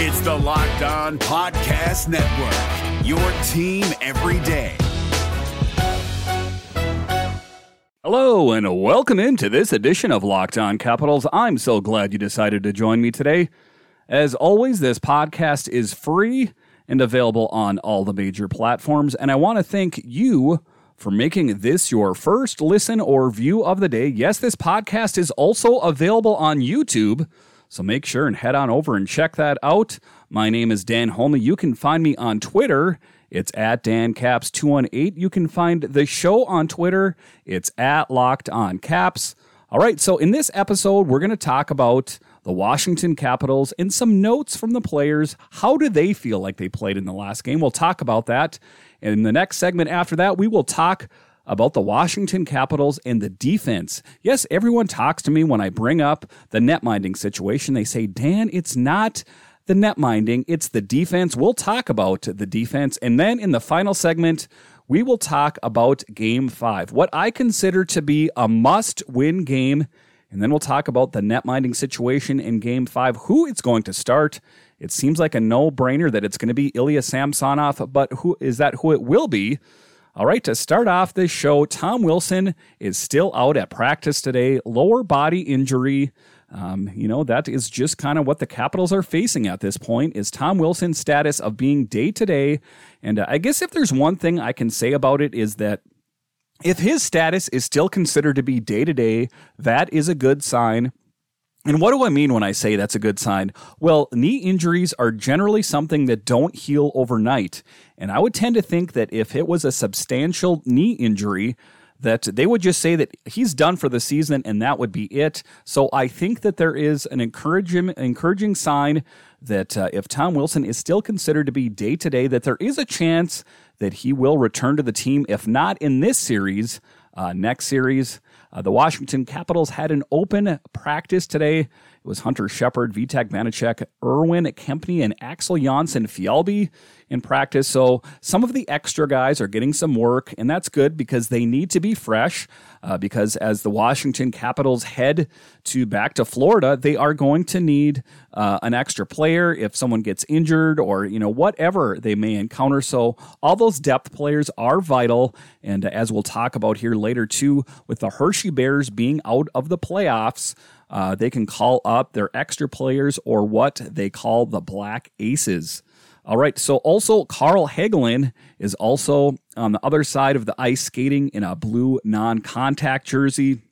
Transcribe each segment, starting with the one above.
It's the Locked On Podcast Network, your team every day. Hello, and welcome into this edition of Locked On Capitals. I'm so glad you decided to join me today. As always, this podcast is free and available on all the major platforms, and I want to thank you for making this your first listen or view of the day. Yes, this podcast is also available on YouTube. So make sure and head on over and check that out. My name is Dan Holme. You can find me on Twitter. It's at DanCaps218. You can find the show on Twitter. It's at Locked On Caps. All right, so in this episode, we're going to talk about the Washington Capitals and some notes from the players. How do they feel like they played in the last game? We'll talk about that. And in the next segment after that, we will talk about the Washington Capitals and the defense. Yes, everyone talks to me when I bring up the net minding situation. They say, Dan, it's not the net minding, it's the defense. We'll talk about the defense. And then in the final segment, we will talk about game five, what I consider to be a must win game. And then we'll talk about the net minding situation in game five, who it's going to start. It seems like a no brainer that it's going to be Ilya Samsonov, but who is that who it will be? All right, to start off this show, Tom Wilson is still out at practice today, lower body injury. Um, you know, that is just kind of what the Capitals are facing at this point is Tom Wilson's status of being day to day. And uh, I guess if there's one thing I can say about it is that if his status is still considered to be day to day, that is a good sign. And what do I mean when I say that's a good sign? Well, knee injuries are generally something that don't heal overnight. And I would tend to think that if it was a substantial knee injury, that they would just say that he's done for the season and that would be it. So I think that there is an encouraging, encouraging sign that uh, if Tom Wilson is still considered to be day to day, that there is a chance that he will return to the team, if not in this series, uh, next series. Uh, the Washington Capitals had an open practice today. It was Hunter Shepard, Vitek Vanecek, Irwin Kempny, and Axel Jonsson Fjallby in practice. So some of the extra guys are getting some work, and that's good because they need to be fresh. Uh, because as the Washington Capitals head to back to Florida, they are going to need uh, an extra player if someone gets injured or you know whatever they may encounter. So all those depth players are vital, and as we'll talk about here later too, with the Hershey Bears being out of the playoffs. Uh, they can call up their extra players or what they call the Black Aces. All right. So also Carl Hagelin is also on the other side of the ice skating in a blue non-contact jersey.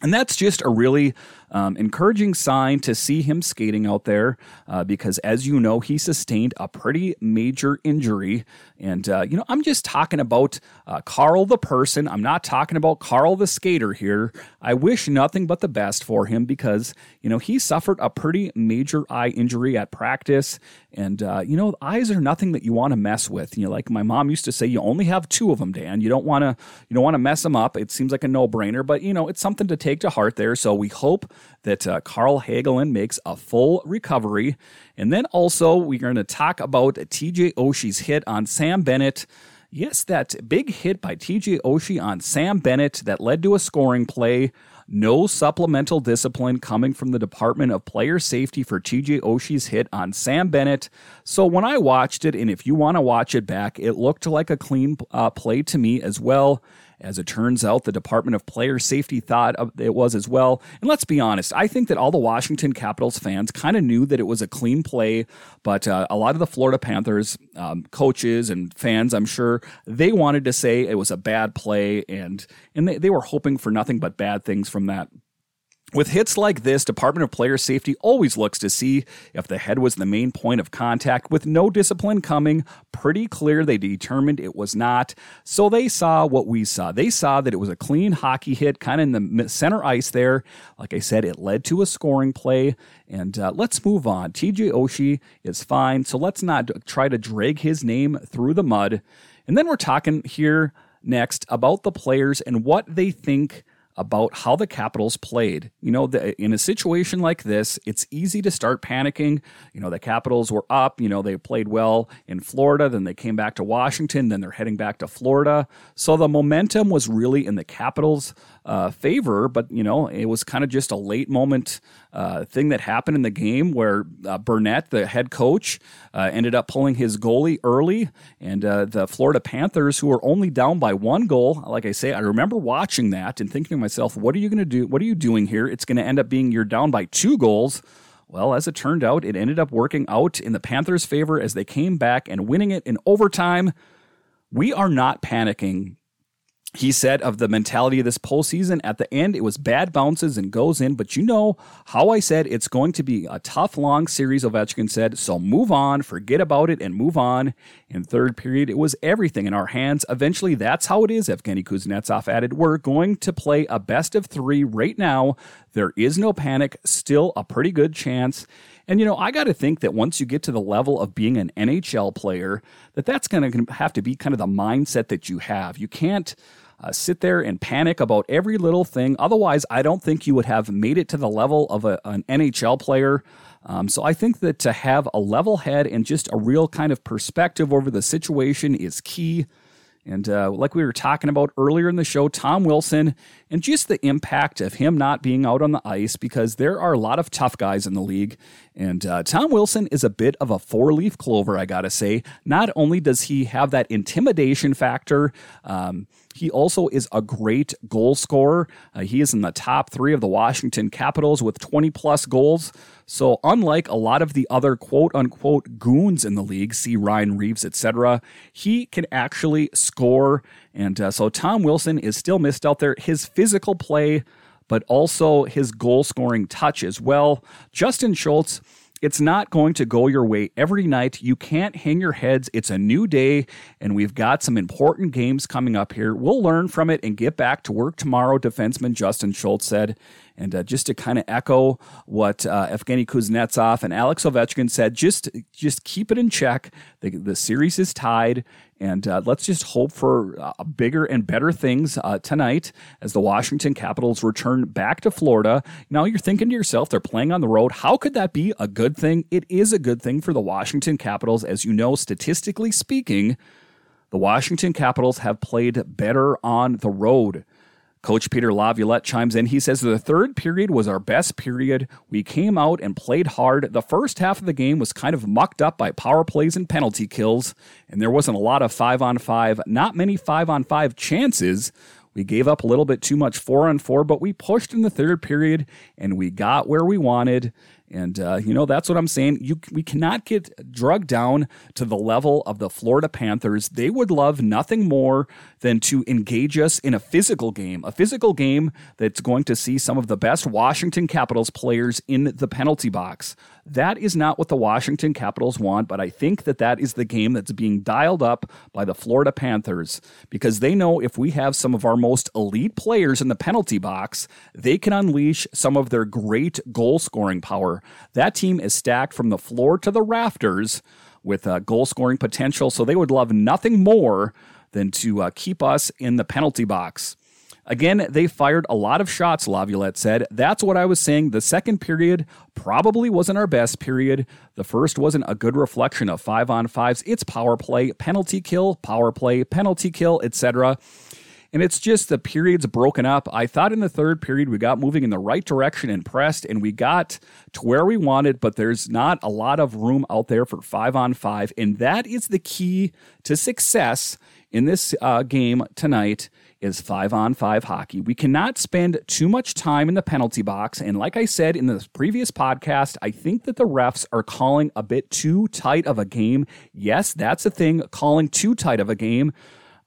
And that's just a really um, encouraging sign to see him skating out there uh, because, as you know, he sustained a pretty major injury. And, uh, you know, I'm just talking about uh, Carl the person. I'm not talking about Carl the skater here. I wish nothing but the best for him because, you know, he suffered a pretty major eye injury at practice. And, uh, you know, eyes are nothing that you want to mess with. You know, like my mom used to say, you only have two of them, Dan. You don't want to, you don't want to mess them up. It seems like a no brainer, but, you know, it's something to take to heart there. So we hope that uh, Carl Hagelin makes a full recovery. And then also, we're going to talk about TJ Oshie's hit on Sam Bennett. Yes, that big hit by TJ Oshie on Sam Bennett that led to a scoring play. No supplemental discipline coming from the Department of Player Safety for TJ Oshie's hit on Sam Bennett. So when I watched it, and if you want to watch it back, it looked like a clean uh, play to me as well. As it turns out, the Department of Player Safety thought it was as well. And let's be honest, I think that all the Washington Capitals fans kind of knew that it was a clean play, but uh, a lot of the Florida Panthers um, coaches and fans, I'm sure, they wanted to say it was a bad play, and and they, they were hoping for nothing but bad things from that. With hits like this, Department of Player Safety always looks to see if the head was the main point of contact. With no discipline coming, pretty clear they determined it was not. So they saw what we saw. They saw that it was a clean hockey hit, kind of in the center ice there. Like I said, it led to a scoring play. And uh, let's move on. TJ Oshie is fine, so let's not try to drag his name through the mud. And then we're talking here next about the players and what they think about how the Capitals played. You know, the, in a situation like this, it's easy to start panicking. You know, the Capitals were up, you know, they played well in Florida, then they came back to Washington, then they're heading back to Florida. So the momentum was really in the Capitals' uh, favor, but, you know, it was kind of just a late moment uh, thing that happened in the game where uh, Brunette, the head coach, uh, ended up pulling his goalie early, and uh, the Florida Panthers, who were only down by one goal, like I say, I remember watching that and thinking to myself, "What are you going to do? What are you doing here? It's going to end up being you're down by two goals." Well, as it turned out, it ended up working out in the Panthers' favor as they came back and winning it in overtime. We are not panicking he said of the mentality of this postseason at the end, it was bad bounces and goes in. But you know how I said it's going to be a tough, long series, Ovechkin said. So move on, forget about it, and move on. In third period, it was everything in our hands. Eventually, that's how it is, Evgeny Kuznetsov added. We're going to play a best of three right now. There is no panic, still a pretty good chance. And you know, I got to think that once you get to the level of being an NHL player, that that's going to have to be kind of the mindset that you have. You can't uh, sit there and panic about every little thing. Otherwise, I don't think you would have made it to the level of a, an NHL player. Um, so I think that to have a level head and just a real kind of perspective over the situation is key. And uh, like we were talking about earlier in the show, Tom Wilson and just the impact of him not being out on the ice because there are a lot of tough guys in the league. And uh, Tom Wilson is a bit of a four leaf clover, I got to say. Not only does he have that intimidation factor, um, he also is a great goal scorer. Uh, he is in the top three of the Washington Capitals with 20 plus goals. So, unlike a lot of the other quote unquote goons in the league, see Ryan Reaves, etc., he can actually score. And uh, so, Tom Wilson is still missed out there. His physical play, but also his goal scoring touch as well. Justin Schultz it's not going to go your way every night. You can't hang your heads. It's a new day, and we've got some important games coming up here. We'll learn from it and get back to work tomorrow, defenseman Justin Schultz said. And uh, just to kind of echo what uh, Evgeny Kuznetsov and Alex Ovechkin said, just just keep it in check. The, the series is tied, and uh, let's just hope for uh, bigger and better things uh, tonight as the Washington Capitals return back to Florida. Now you're thinking to yourself, they're playing on the road. How could that be a good thing? It is a good thing for the Washington Capitals, as you know, statistically speaking. The Washington Capitals have played better on the road. Coach Peter Laviolette chimes in. He says the third period was our best period. We came out and played hard. The first half of the game was kind of mucked up by power plays and penalty kills, and there wasn't a lot of five on five, not many five on five chances. We gave up a little bit too much four on four, but we pushed in the third period and we got where we wanted. And uh, you know that's what I'm saying. You we cannot get drugged down to the level of the Florida Panthers. They would love nothing more than to engage us in a physical game, a physical game that's going to see some of the best Washington Capitals players in the penalty box. That is not what the Washington Capitals want, but I think that that is the game that's being dialed up by the Florida Panthers because they know if we have some of our most elite players in the penalty box, they can unleash some of their great goal scoring power. That team is stacked from the floor to the rafters with uh, goal scoring potential, so they would love nothing more than to uh, keep us in the penalty box. Again, they fired a lot of shots, Laviolette said. That's what I was saying. The second period probably wasn't our best period. The first wasn't a good reflection of five on fives. It's power play, penalty kill, power play, penalty kill, etc. And it's just the periods broken up. I thought in the third period we got moving in the right direction and pressed, and we got to where we wanted, but there's not a lot of room out there for five on five. And that is the key to success in this uh, game tonight is five on five hockey. We cannot spend too much time in the penalty box. And like I said in the previous podcast, I think that the refs are calling a bit too tight of a game. Yes, that's a thing, calling too tight of a game.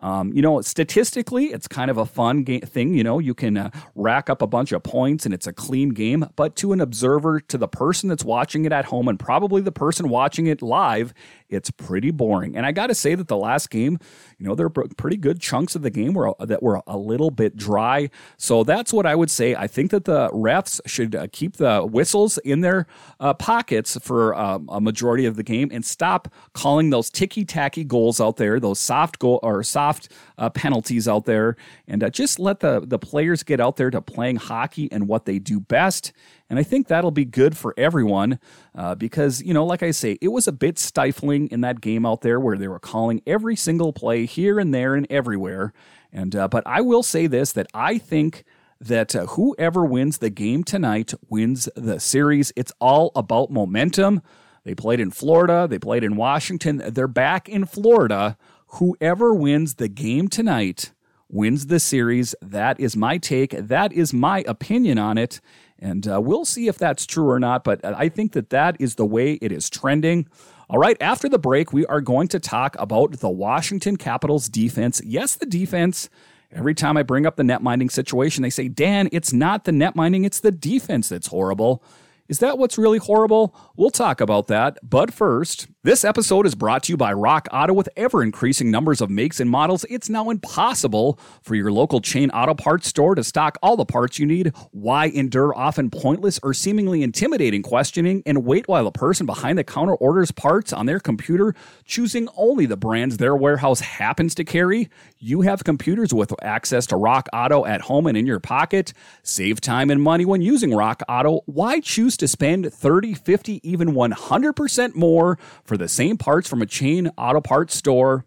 Um, you know, statistically, it's kind of a fun ga- thing. You know, you can uh, rack up a bunch of points and it's a clean game. But to an observer, to the person that's watching it at home, and probably the person watching it live, it's pretty boring. And I got to say that the last game, you know, there were pretty good chunks of the game were, that were a little bit dry. So that's what I would say. I think that the refs should uh, keep the whistles in their uh, pockets for um, a majority of the game and stop calling those ticky tacky goals out there, those soft goal or soft uh, penalties out there, and uh, just let the the players get out there to playing hockey and what they do best. And I think that'll be good for everyone uh, because, you know, like I say, it was a bit stifling in that game out there where they were calling every single play here and there and everywhere. And, uh, but I will say this that I think that uh, whoever wins the game tonight wins the series. It's all about momentum. They played in Florida, they played in Washington. They're back in Florida. Whoever wins the game tonight wins the series. That is my take. That is my opinion on it. And uh, we'll see if that's true or not. But I think that that is the way it is trending. All right, after the break, we are going to talk about the Washington Capitals defense. Yes, the defense. Every time I bring up the net minding situation, they say, Dan, it's not the net minding, it's the defense that's horrible. Is that what's really horrible? We'll talk about that. But first, this episode is brought to you by Rock Auto. With ever increasing numbers of makes and models, it's now impossible for your local chain auto parts store to stock all the parts you need. Why endure often pointless or seemingly intimidating questioning and wait while the person behind the counter orders parts on their computer, choosing only the brands their warehouse happens to carry? You have computers with access to Rock Auto at home and in your pocket. Save time and money when using Rock Auto. Why choose to spend 30, 50, even 100% more for the same parts from a chain auto parts store.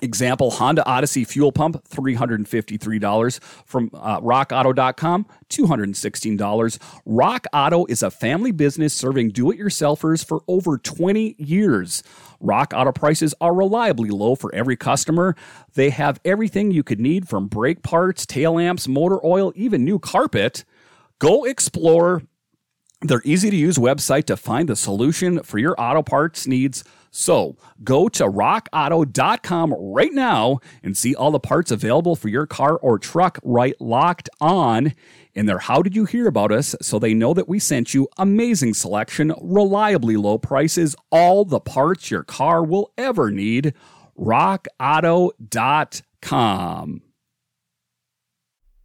Example Honda Odyssey fuel pump, $353. From uh, rockauto.com, $216. Rock Auto is a family business serving do it yourselfers for over 20 years. Rock Auto prices are reliably low for every customer. They have everything you could need from brake parts, tail lamps, motor oil, even new carpet. Go explore their easy to use website to find the solution for your auto parts needs. So go to rockauto.com right now and see all the parts available for your car or truck right locked on in their How Did You Hear About Us so they know that we sent you amazing selection, reliably low prices, all the parts your car will ever need. rockauto.com.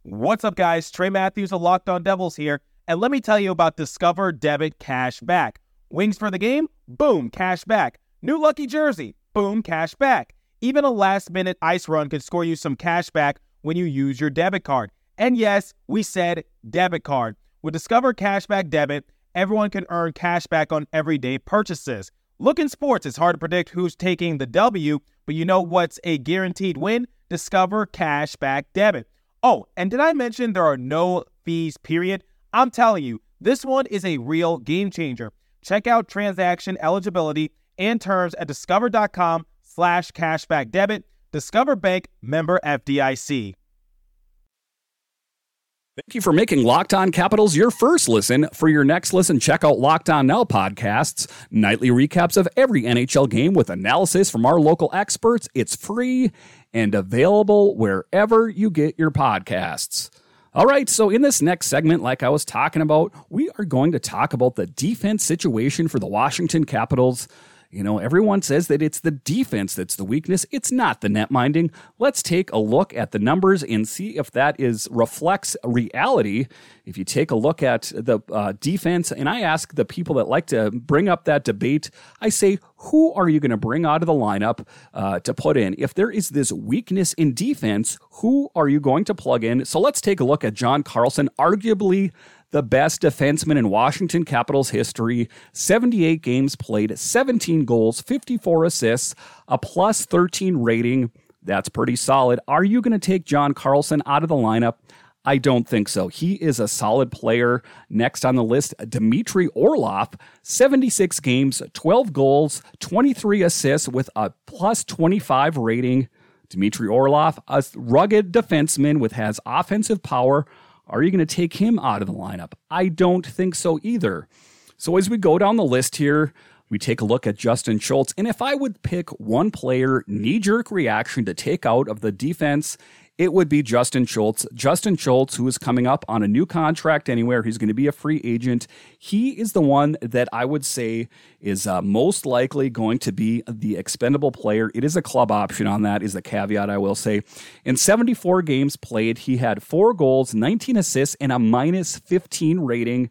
What's up, guys? Trey Matthews of Locked On Devils here. And let me tell you about Discover Debit Cash Back. Wings for the game? Boom, cash back. New lucky jersey? Boom, cash back. Even a last minute ice run could score you some cash back when you use your debit card. And yes, we said debit card. With Discover Cashback Debit, everyone can earn cash back on everyday purchases. Look in sports, it's hard to predict who's taking the W, but you know what's a guaranteed win? Discover Cashback Debit. Oh, and did I mention there are no fees, period? I'm telling you, this one is a real game changer. Check out transaction eligibility and terms at discover.com slash cashback debit. Discover Bank member FDIC. Thank you for making Locked On Capitals your first listen. For your next listen, check out Locked On Now podcasts, nightly recaps of every NHL game with analysis from our local experts. It's free and available wherever you get your podcasts. All right, so in this next segment, like I was talking about, we are going to talk about the defense situation for the Washington Capitals. You know, everyone says that it's the defense that's the weakness. It's not the net minding. Let's take a look at the numbers and see if that is reflects reality. If you take a look at the uh, defense, and I ask the people that like to bring up that debate, I say, who are you going to bring out of the lineup uh, to put in? If there is this weakness in defense, who are you going to plug in? So let's take a look at John Carlson, arguably the best defenseman in Washington Capitals history. 78 games played, 17 goals, 54 assists, a plus 13 rating. That's pretty solid. Are you going to take John Carlson out of the lineup? I don't think so. He is a solid player. Next on the list, Dmitry Orlov, 76 games, 12 goals, 23 assists with a plus 25 rating. Dmitry Orlov, a rugged defenseman with has offensive power, are you going to take him out of the lineup? I don't think so either. So as we go down the list here, we take a look at Justin Schultz. And if I would pick one player, knee jerk reaction to take out of the defense it would be Justin Schultz. Justin Schultz, who is coming up on a new contract anywhere, he's going to be a free agent. He is the one that I would say is uh, most likely going to be the expendable player. It is a club option on that, is the caveat I will say. In 74 games played, he had four goals, 19 assists, and a minus 15 rating.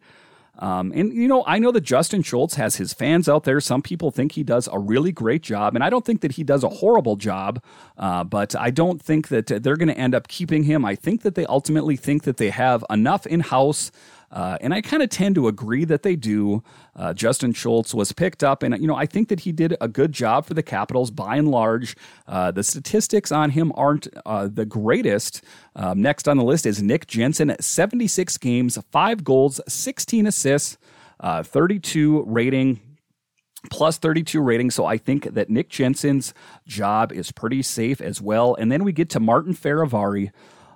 Um, and, you know, I know that Justin Schultz has his fans out there. Some people think he does a really great job, and I don't think that he does a horrible job, uh, but I don't think that they're going to end up keeping him. I think that they ultimately think that they have enough in house. Uh, and I kind of tend to agree that they do. Uh, Justin Schultz was picked up, and you know I think that he did a good job for the Capitals by and large. Uh, the statistics on him aren't uh, the greatest. Um, next on the list is Nick Jensen, 76 games, five goals, 16 assists, uh, 32 rating plus 32 rating. So I think that Nick Jensen's job is pretty safe as well. And then we get to Martin Fehervary.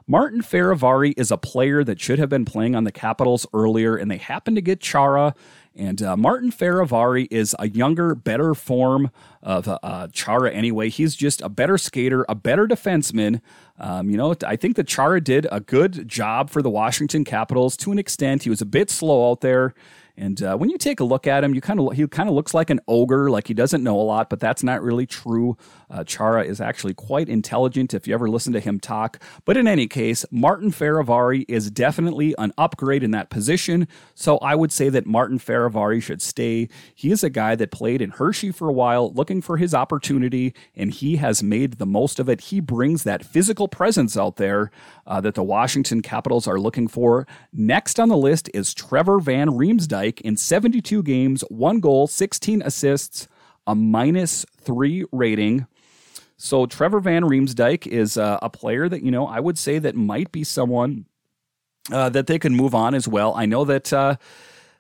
Martin Fehervary is a player that should have been playing on the Capitals earlier, and they happen to get Chara. And uh, Martin Fehervary is a younger, better form of uh, uh, Chara anyway. He's just a better skater, a better defenseman. Um, you know, I think that Chara did a good job for the Washington Capitals to an extent. He was a bit slow out there. And uh, when you take a look at him, you kind of he kind of looks like an ogre, like he doesn't know a lot, but that's not really true. Uh, Chara is actually quite intelligent if you ever listen to him talk. But in any case, Martin Fehervary is definitely an upgrade in that position. So I would say that Martin Fehervary should stay. He is a guy that played in Hershey for a while, looking for his opportunity, and he has made the most of it. He brings that physical presence out there uh, that the Washington Capitals are looking for. Next on the list is Trevor Van Riemsdyk in 72 games, one goal, 16 assists, a minus three rating. So Trevor Van Riemsdyk is uh, a player that, you know, I would say that might be someone uh, that they can move on as well. I know that. Uh,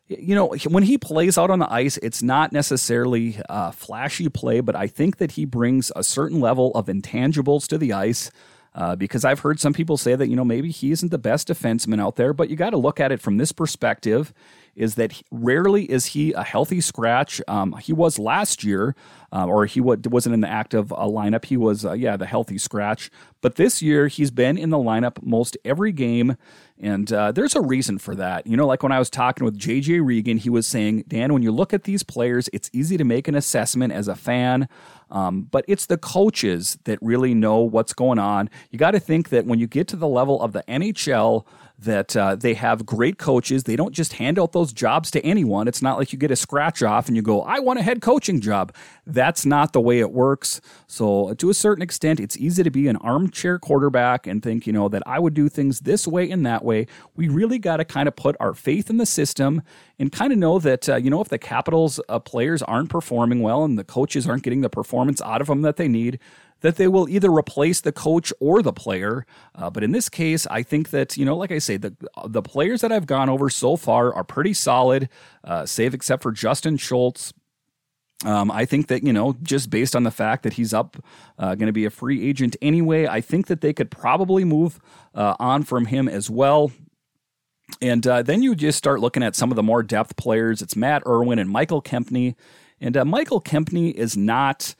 you know, when he plays out on the ice, it's not necessarily uh, flashy play, but I think that he brings a certain level of intangibles to the ice. Uh, because I've heard some people say that, you know, maybe he isn't the best defenseman out there, but you got to look at it from this perspective is that rarely is he a healthy scratch. Um, he was last year, uh, or he w- wasn't in the active uh, lineup. He was, uh, yeah, the healthy scratch. But this year, he's been in the lineup most every game. And uh, there's a reason for that. You know, like when I was talking with JJ Regan, he was saying, Dan, when you look at these players, it's easy to make an assessment as a fan. Um, but it's the coaches that really know what's going on. You got to think that when you get to the level of the NHL, that uh, they have great coaches. They don't just hand out those jobs to anyone. It's not like you get a scratch off and you go, I want a head coaching job. That's not the way it works. So, to a certain extent, it's easy to be an armchair quarterback and think, you know, that I would do things this way and that way. We really got to kind of put our faith in the system and kind of know that, uh, you know, if the Capitals uh, players aren't performing well and the coaches aren't getting the performance out of them that they need, that they will either replace the coach or the player. Uh, but in this case, I think that, you know, like I say, the, the players that I've gone over so far are pretty solid, uh, save except for Justin Schultz. Um, I think that, you know, just based on the fact that he's up, uh, going to be a free agent anyway, I think that they could probably move uh, on from him as well. And uh, then you just start looking at some of the more depth players. It's Matt Irwin and Michael Kempny. And uh, Michael Kempny is not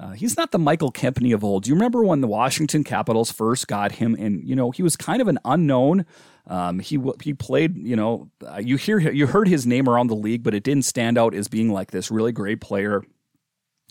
uh, he's not the Michael Kempny of old. Do you remember when the Washington Capitals first got him? And you know he was kind of an unknown. Um, he he played. You know, uh, you hear you heard his name around the league, but it didn't stand out as being like this really great player.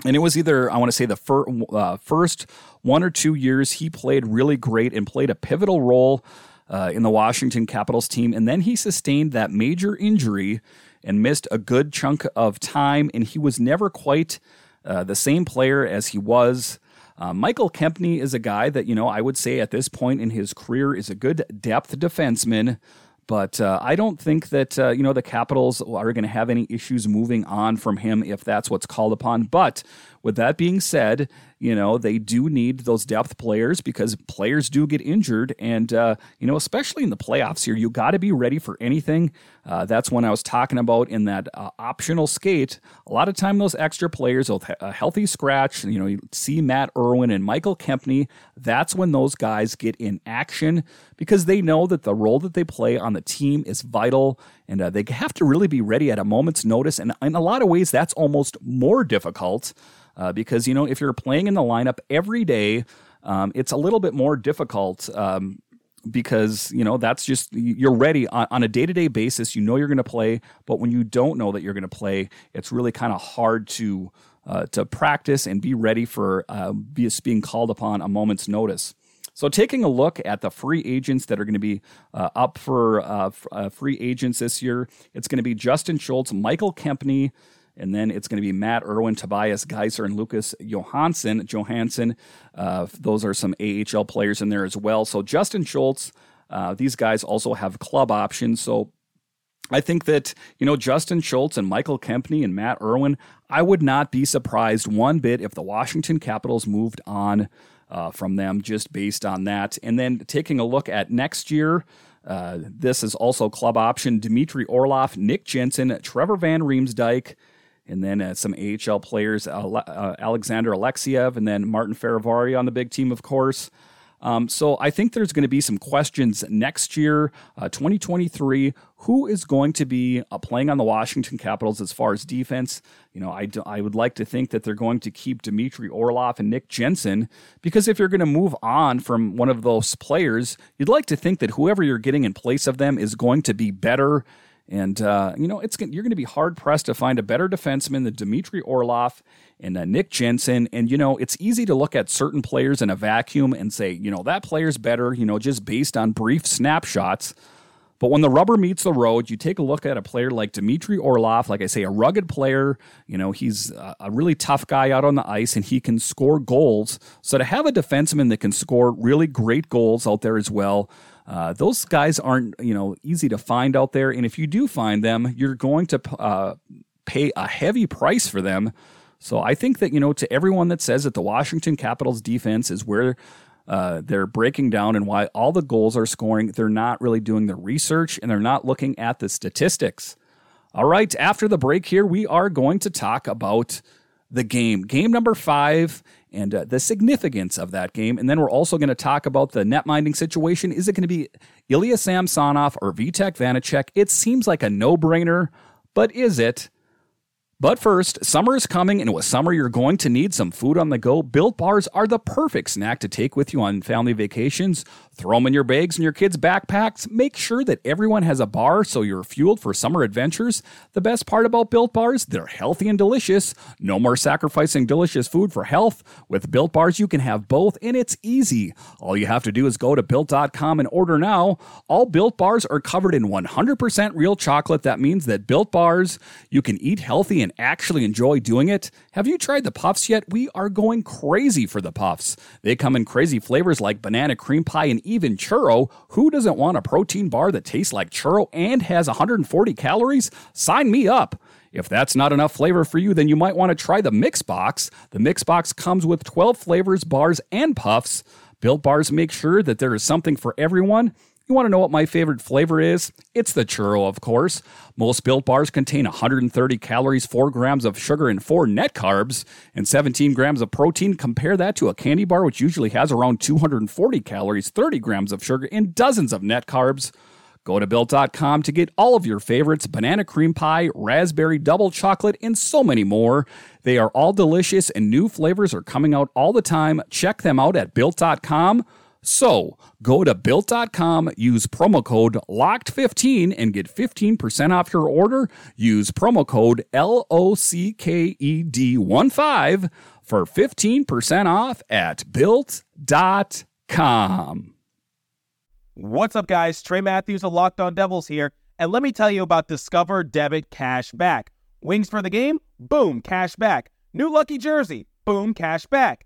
And it was either I want to say the fir- uh, first one or two years he played really great and played a pivotal role uh, in the Washington Capitals team, and then he sustained that major injury and missed a good chunk of time, and he was never quite uh, the same player as he was. Uh, Michael Kempny is a guy that, you know, I would say at this point in his career is a good depth defenseman. But uh, I don't think that, uh, you know, the Capitals are going to have any issues moving on from him if that's what's called upon. But with that being said, you know, they do need those depth players because players do get injured. And, uh, you know, especially in the playoffs here, you got to be ready for anything. Uh, that's when I was talking about in that uh, optional skate. A lot of time, those extra players, a healthy scratch, you know, you see Matt Irwin and Michael Kempny. That's when those guys get in action because they know that the role that they play on the team is vital and uh, they have to really be ready at a moment's notice. And in a lot of ways, that's almost more difficult uh, because you know if you're playing in the lineup every day, um, it's a little bit more difficult. Um, because you know that's just you're ready on, on a day-to-day basis you know you're going to play but when you don't know that you're going to play it's really kind of hard to uh, to practice and be ready for uh, being called upon a moment's notice so taking a look at the free agents that are going to be uh, up for uh, f- uh, free agents this year it's going to be justin schultz michael kempny and then it's going to be Matt Irwin, Tobias Geiser, and Lucas Johansen. Johansen, uh, those are some AHL players in there as well. So Justin Schultz, uh, these guys also have club options. So I think that, you know, Justin Schultz and Michael Kempny and Matt Irwin, I would not be surprised one bit if the Washington Capitals moved on uh, from them just based on that. And then taking a look at next year, uh, this is also club option Dmitry Orlov, Nick Jensen, Trevor Van Riemsdyk, and then uh, some AHL players, uh, Alexander Alexeyev, and then Martin Fehervary on the big team, of course. Um, so I think there's going to be some questions next year, uh, 2023. Who is going to be uh, playing on the Washington Capitals as far as defense? You know, I, I would like to think that they're going to keep Dmitry Orlov and Nick Jensen because if you're going to move on from one of those players, you'd like to think that whoever you're getting in place of them is going to be better and uh, you know, it's you're going to be hard pressed to find a better defenseman than Dmitry Orlov and uh, Nick Jensen. And you know, it's easy to look at certain players in a vacuum and say, you know, that player's better. You know, just based on brief snapshots. But when the rubber meets the road, you take a look at a player like Dmitry Orlov, like I say, a rugged player. You know, he's a really tough guy out on the ice and he can score goals. So to have a defenseman that can score really great goals out there as well, uh, those guys aren't you know easy to find out there, and if you do find them, you're going to uh, pay a heavy price for them. So I think that you know to everyone that says that the Washington Capitals defense is where uh, they're breaking down and why all the goals are scoring, they're not really doing the research and they're not looking at the statistics. All right, after the break here, we are going to talk about the game. Game number five and uh, the significance of that game. And then we're also going to talk about the net minding situation. Is it going to be Ilya Samsonov or Vitek Vanecek? It seems like a no brainer, but is it? But first, summer is coming, and with summer, you're going to need some food on the go. Built bars are the perfect snack to take with you on family vacations. Throw them in your bags and your kids' backpacks. Make sure that everyone has a bar so you're fueled for summer adventures. The best part about Built Bars, they're healthy and delicious. No more sacrificing delicious food for health. With Built Bars, you can have both, and it's easy. All you have to do is go to Built.com and order now. All Built Bars are covered in 100% real chocolate. That means that Built Bars, you can eat healthy and actually enjoy doing it? Have you tried the puffs yet? We are going crazy for the puffs. They come in crazy flavors like banana cream pie and even churro. Who doesn't want a protein bar that tastes like churro and has 140 calories? Sign me up. If that's not enough flavor for you, then you might want to try the Mix Box. The Mix Box comes with 12 flavors, bars, and puffs. Built bars make sure that there is something for everyone. You want to know what my favorite flavor is? It's the churro, of course. Most built bars contain 130 calories, 4 grams of sugar, and 4 net carbs, and 17 grams of protein. Compare that to a candy bar, which usually has around 240 calories, 30 grams of sugar, and dozens of net carbs. Go to built.com to get all of your favorites banana cream pie, raspberry double chocolate, and so many more. They are all delicious, and new flavors are coming out all the time. Check them out at built.com. So go to built.com, use promo code LOCKED15 and get 15% off your order. Use promo code L O C K E D 1 5 for 15% off at built.com. What's up, guys? Trey Matthews of Locked On Devils here. And let me tell you about Discover Debit Cash Back. Wings for the game? Boom, cash back. New lucky jersey? Boom, cash back.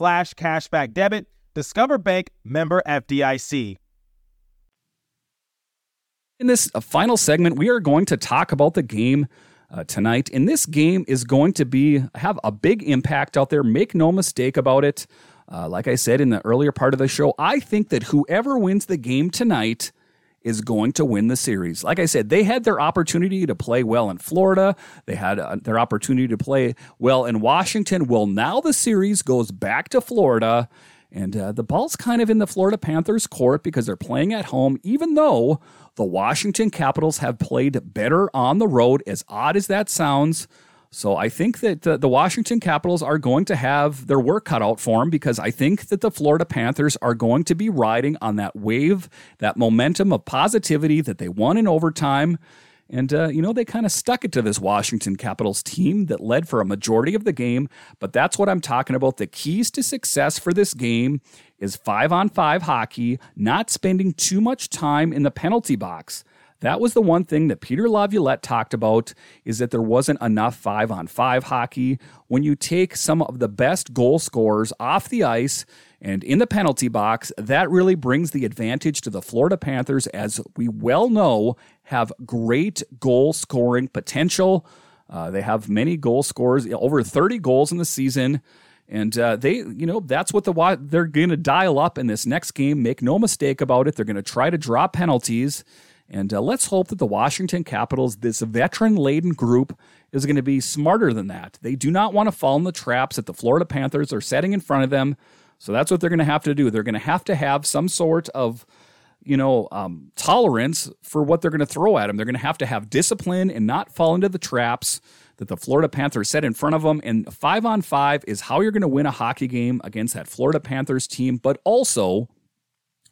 slash cashback debit. Discover Bank member FDIC. In this uh, final segment, we are going to talk about the game uh, tonight. And this game is going to be have a big impact out there. Make no mistake about it. Uh, like I said in the earlier part of the show, I think that whoever wins the game tonight is going to win the series. Like I said, they had their opportunity to play well in Florida. They had uh, their opportunity to play well in Washington. Well, now the series goes back to Florida. And uh, the ball's kind of in the Florida Panthers' court because they're playing at home, even though the Washington Capitals have played better on the road, as odd as that sounds. So I think that the, the, Washington Capitals are going to have their work cut out for them because I think that the Florida Panthers are going to be riding on that wave, that momentum of positivity that they won in overtime. And, uh, you know, they kind of stuck it to this Washington Capitals team that led for a majority of the game. But that's what I'm talking about. The keys to success for this game is five on five hockey, not spending too much time in the penalty box. That was the one thing that Peter Laviolette talked about is that there wasn't enough 5 on 5 hockey. When you take some of the best goal scorers off the ice and in the penalty box, that really brings the advantage to the Florida Panthers as we well know have great goal scoring potential. Uh, they have many goal scorers, over 30 goals in the season. And uh, they, you know, that's what the they're going to dial up in this next game. Make no mistake about it. They're going to try to draw penalties. And uh, let's hope that the Washington Capitals, this veteran laden group, is going to be smarter than that. They do not want to fall in the traps that the Florida Panthers are setting in front of them. So that's what they're going to have to do. They're going to have to have some sort of, you know, um, tolerance for what they're going to throw at them. They're going to have to have discipline and not fall into the traps that the Florida Panthers set in front of them. And five on five is how you're going to win a hockey game against that Florida Panthers team, but also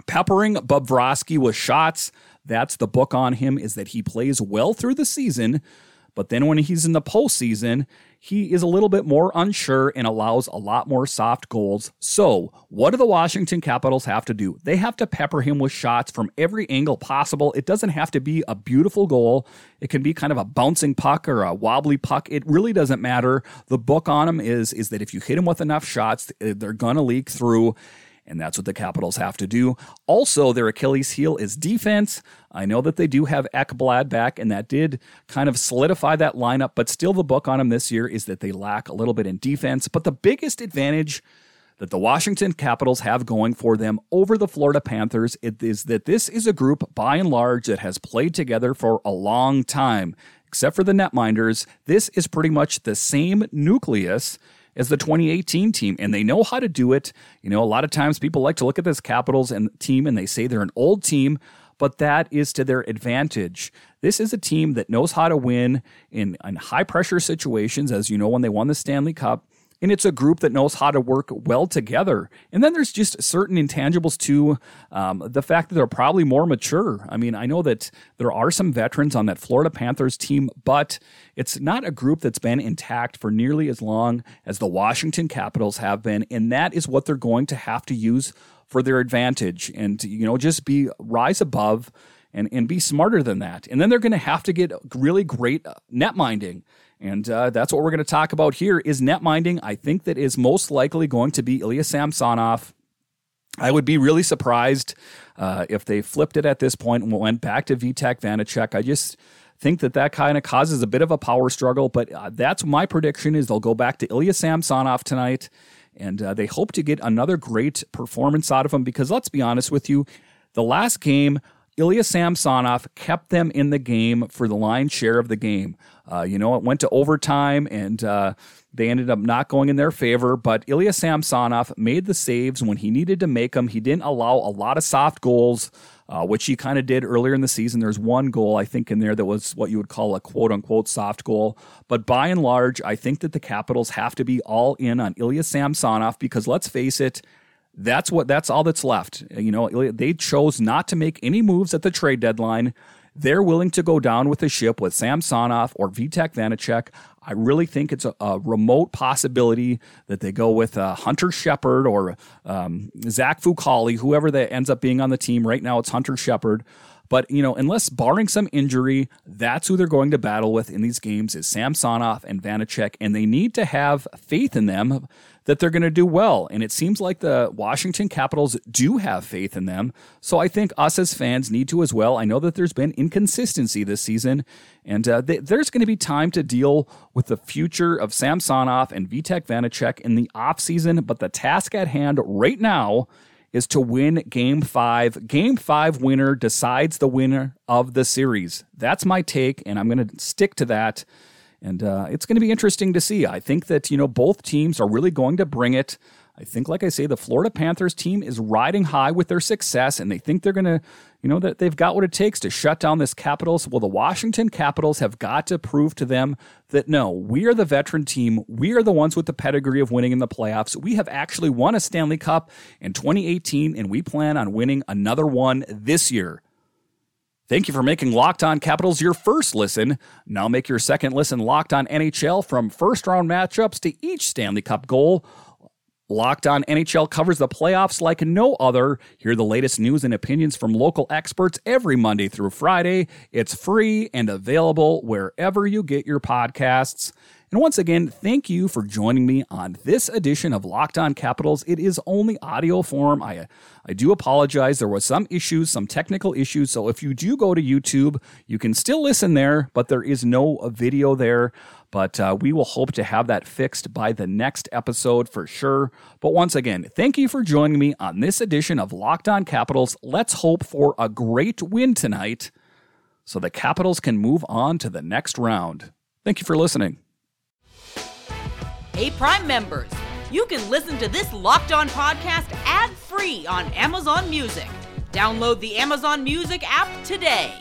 peppering Bobrovsky with shots that's the book on him is that he plays well through the season, but then when he's in the postseason, he is a little bit more unsure and allows a lot more soft goals. So, what do the Washington Capitals have to do? They have to pepper him with shots from every angle possible. It doesn't have to be a beautiful goal, it can be kind of a bouncing puck or a wobbly puck. It really doesn't matter. The book on him is, is that if you hit him with enough shots, they're going to leak through and that's what the Capitals have to do. Also, their Achilles heel is defense. I know that they do have Ekblad back, and that did kind of solidify that lineup, but still, the book on them this year is that they lack a little bit in defense. But the biggest advantage that the Washington Capitals have going for them over the Florida Panthers is that this is a group, by and large, that has played together for a long time. Except for the netminders, this is pretty much the same nucleus as the 2018 team, and they know how to do it. You know, a lot of times people like to look at this Capitals and team and they say they're an old team, but that is to their advantage. This is a team that knows how to win in, in high pressure situations, as you know, when they won the Stanley Cup and it's a group that knows how to work well together. And then there's just certain intangibles too. Um, the fact that they're probably more mature. I mean, I know that there are some veterans on that Florida Panthers team, but it's not a group that's been intact for nearly as long as the Washington Capitals have been. And that is what they're going to have to use for their advantage and, you know, just be rise above and, and be smarter than that. And then they're going to have to get really great net minding. And uh, that's what we're going to talk about here is net minding. I think that is most likely going to be Ilya Samsonov. I would be really surprised uh, if they flipped it at this point and went back to Vitek Vanecek. I just think that that kind of causes a bit of a power struggle, but uh, that's my prediction is they'll go back to Ilya Samsonov tonight, and uh, they hope to get another great performance out of him because let's be honest with you, the last game Ilya Samsonov kept them in the game for the lion's share of the game. Uh, you know, it went to overtime and uh, they ended up not going in their favor, but Ilya Samsonov made the saves when he needed to make them. He didn't allow a lot of soft goals, uh, which he kind of did earlier in the season. There's one goal, I think, in there that was what you would call a quote unquote soft goal. But by and large, I think that the Capitals have to be all in on Ilya Samsonov because let's face it, that's what that's all that's left. You know, they chose not to make any moves at the trade deadline. They're willing to go down with the ship with Samsonov or Vitek Vanecek. I really think it's a, a, remote possibility that they go with uh, Hunter Shepard or um, Zach Fucale, whoever that ends up being on the team. Right now, it's Hunter Shepard. But, you know, unless barring some injury, that's who they're going to battle with in these games is Samsonov and Vanecek. And they need to have faith in them that they're going to do well. And it seems like the Washington Capitals do have faith in them. So I think us as fans need to as well. I know that there's been inconsistency this season, and uh, th- there's going to be time to deal with the future of Samsonov and Vitek Vanecek in the offseason. But the task at hand right now is to win game five. Game five winner decides the winner of the series. That's my take, and I'm going to stick to that. And uh, it's going to be interesting to see. I think that, you know, both teams are really going to bring it. I think, like I say, the Florida Panthers team is riding high with their success, and they think they're going to, you know, that they've got what it takes to shut down this Capitals. Well, the Washington Capitals have got to prove to them that no, we are the veteran team. We are the ones with the pedigree of winning in the playoffs. We have actually won a Stanley Cup in 2018, and we plan on winning another one this year. Thank you for making Locked On Capitals your first listen. Now make your second listen Locked On NHL from first round matchups to each Stanley Cup goal. Locked On NHL covers the playoffs like no other. Hear the latest news and opinions from local experts every Monday through Friday. It's free and available wherever you get your podcasts. And once again, thank you for joining me on this edition of Locked On Capitals. It is only audio form. I I do apologize. There was some issues, some technical issues. So if you do go to YouTube, you can still listen there, but there is no video there. But uh, we will hope to have that fixed by the next episode for sure. But once again, thank you for joining me on this edition of Locked On Capitals. Let's hope for a great win tonight so the Capitals can move on to the next round. Thank you for listening. Hey, Prime members, you can listen to this Locked On podcast ad free on Amazon Music. Download the Amazon Music app today.